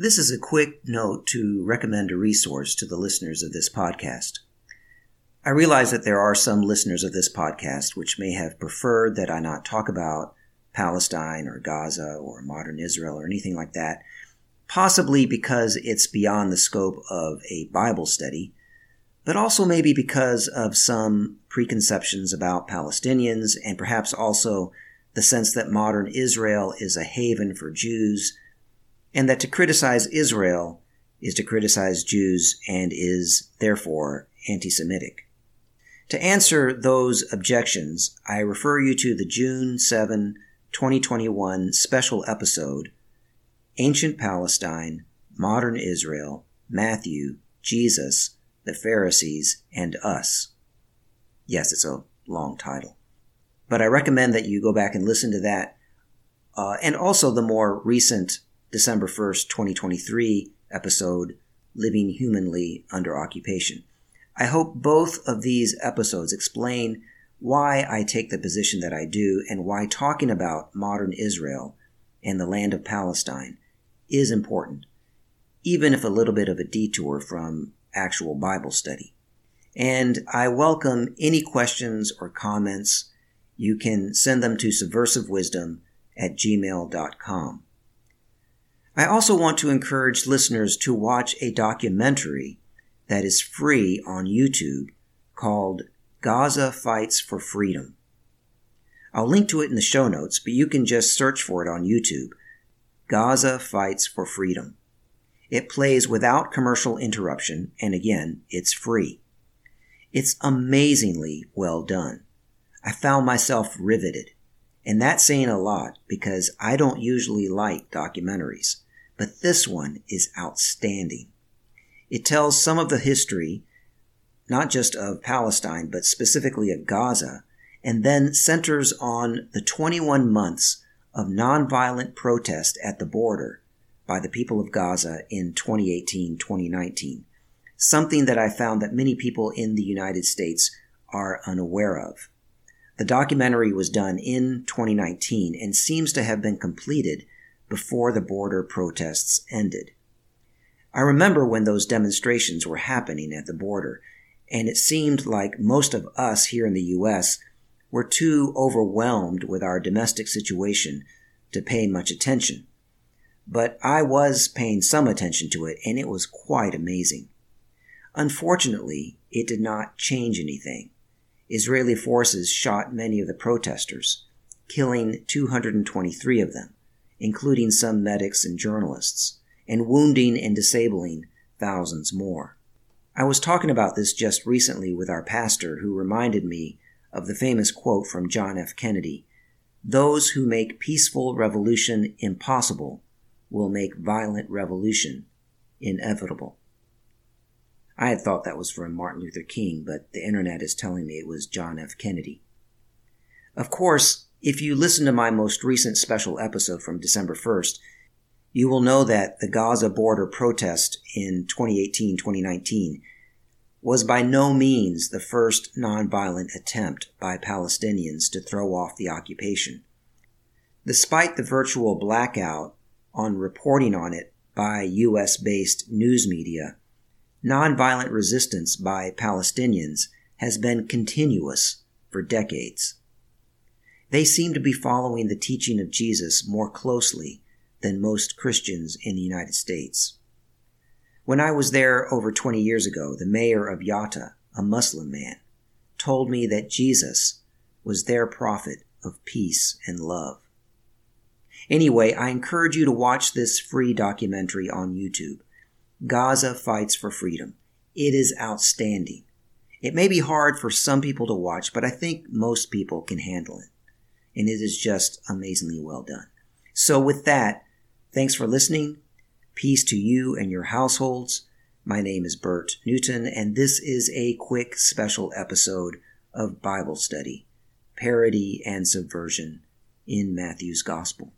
This is a quick note to recommend a resource to the listeners of this podcast. I realize that there are some listeners of this podcast which may have preferred that I not talk about Palestine or Gaza or modern Israel or anything like that, possibly because it's beyond the scope of a Bible study, but also maybe because of some preconceptions about Palestinians and perhaps also the sense that modern Israel is a haven for Jews and that to criticize Israel is to criticize Jews and is therefore anti Semitic. To answer those objections, I refer you to the June 7, 2021 special episode Ancient Palestine, Modern Israel, Matthew, Jesus, the Pharisees, and Us. Yes, it's a long title. But I recommend that you go back and listen to that, uh, and also the more recent December 1st, 2023 episode, Living Humanly Under Occupation. I hope both of these episodes explain why I take the position that I do and why talking about modern Israel and the land of Palestine is important, even if a little bit of a detour from actual Bible study. And I welcome any questions or comments. You can send them to subversivewisdom at gmail.com. I also want to encourage listeners to watch a documentary that is free on YouTube called Gaza Fights for Freedom. I'll link to it in the show notes, but you can just search for it on YouTube. Gaza Fights for Freedom. It plays without commercial interruption, and again, it's free. It's amazingly well done. I found myself riveted. And that's saying a lot because I don't usually like documentaries, but this one is outstanding. It tells some of the history, not just of Palestine, but specifically of Gaza, and then centers on the 21 months of nonviolent protest at the border by the people of Gaza in 2018 2019, something that I found that many people in the United States are unaware of. The documentary was done in 2019 and seems to have been completed before the border protests ended. I remember when those demonstrations were happening at the border, and it seemed like most of us here in the U.S. were too overwhelmed with our domestic situation to pay much attention. But I was paying some attention to it, and it was quite amazing. Unfortunately, it did not change anything. Israeli forces shot many of the protesters, killing 223 of them, including some medics and journalists and wounding and disabling thousands more. I was talking about this just recently with our pastor, who reminded me of the famous quote from John F. Kennedy Those who make peaceful revolution impossible will make violent revolution inevitable. I had thought that was from Martin Luther King, but the internet is telling me it was John F. Kennedy. Of course, if you listen to my most recent special episode from December 1st, you will know that the Gaza border protest in 2018 2019 was by no means the first nonviolent attempt by Palestinians to throw off the occupation. Despite the virtual blackout on reporting on it by U.S. based news media, nonviolent resistance by Palestinians has been continuous for decades. They seem to be following the teaching of Jesus more closely than most Christians in the United States. When I was there over 20 years ago, the mayor of Yatta, a Muslim man, told me that Jesus was their prophet of peace and love. Anyway, I encourage you to watch this free documentary on YouTube. Gaza Fights for Freedom. It is outstanding. It may be hard for some people to watch, but I think most people can handle it. And it is just amazingly well done. So with that, Thanks for listening. Peace to you and your households. My name is Bert Newton, and this is a quick special episode of Bible Study, Parody and Subversion in Matthew's Gospel.